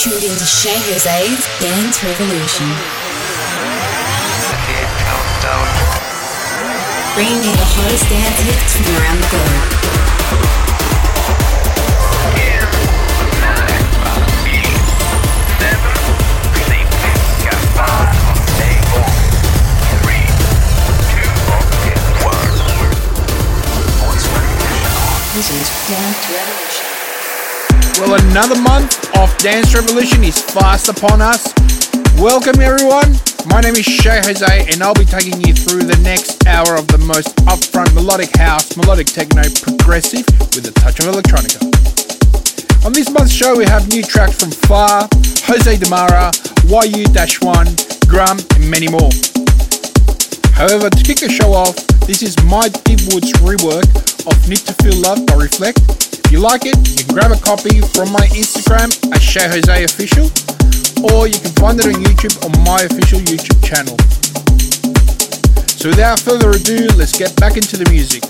tuned into Shay Jose's Dance Revolution. Bringing you the hottest dance hits from around the globe. This is Dance Revolution. Well, another month of Dance Revolution is fast upon us. Welcome, everyone. My name is Shay Jose, and I'll be taking you through the next hour of the most upfront melodic house, melodic techno, progressive with a touch of electronica. On this month's show, we have new tracks from Far, Jose Demara, YU-1, Grum, and many more. However, to kick the show off, this is my Deep Woods rework of Need to Feel Love by Reflekt. You like it, you can grab a copy from my Instagram at Shay Jose Official, or you can find it on YouTube on my official YouTube channel. So without further ado, let's get back into the music.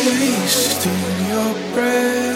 wasting your breath.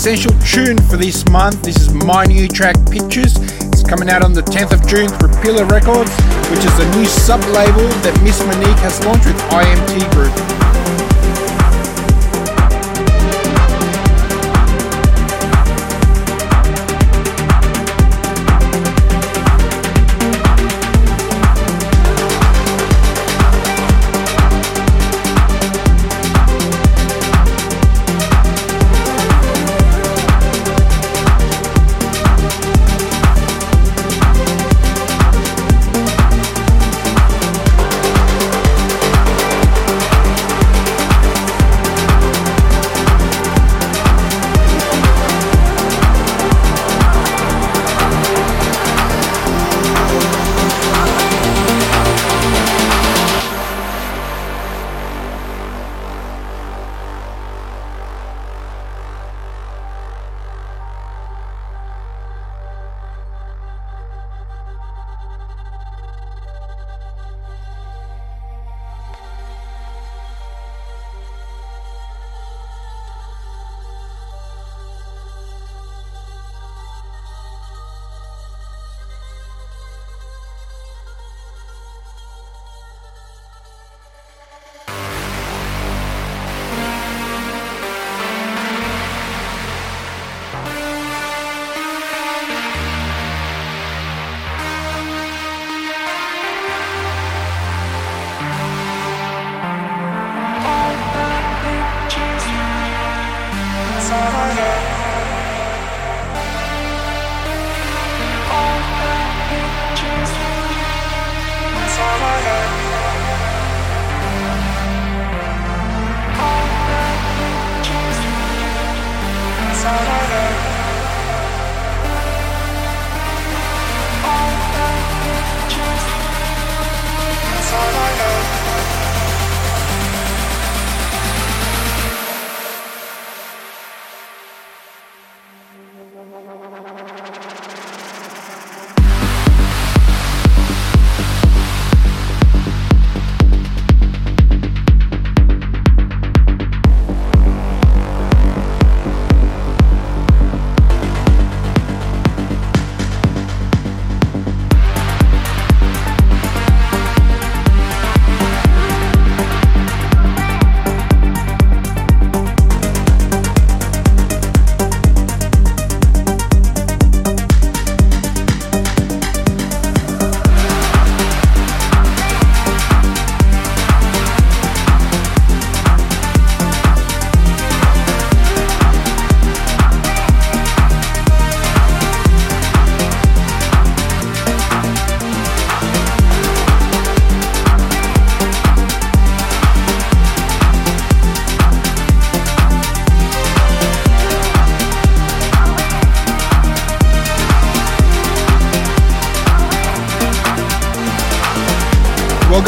Essential tune for this month. This is my new track, Pictures. It's coming out on the 10th of June through Pillar Records, which is a new sub label that Miss Monique has launched with IMT Group.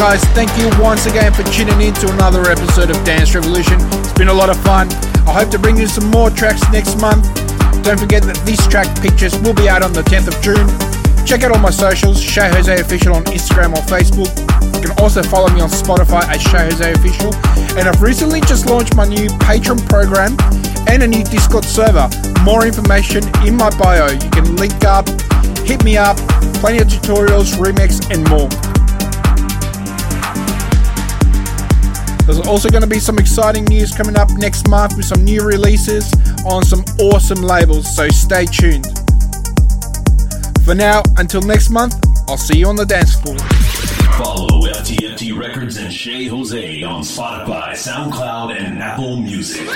Guys, thank you once again for tuning in to another episode of Dance Revolution. It's been a lot of fun. I hope to bring you some more tracks next month. Don't forget that this track pictures will be out on the 10th of June. Check out all my socials, Shay Jose Official on Instagram or Facebook. You can also follow me on Spotify at Shay Jose Official. And I've recently just launched my new Patreon program and a new Discord server. More information in my bio. You can link up, hit me up, plenty of tutorials, remix, and more. There's also going to be some exciting news coming up next month with some new releases on some awesome labels, so stay tuned. For now, until next month, I'll see you on the dance floor. Follow FTFT Records and Shay Jose on Spotify, SoundCloud, and Apple Music.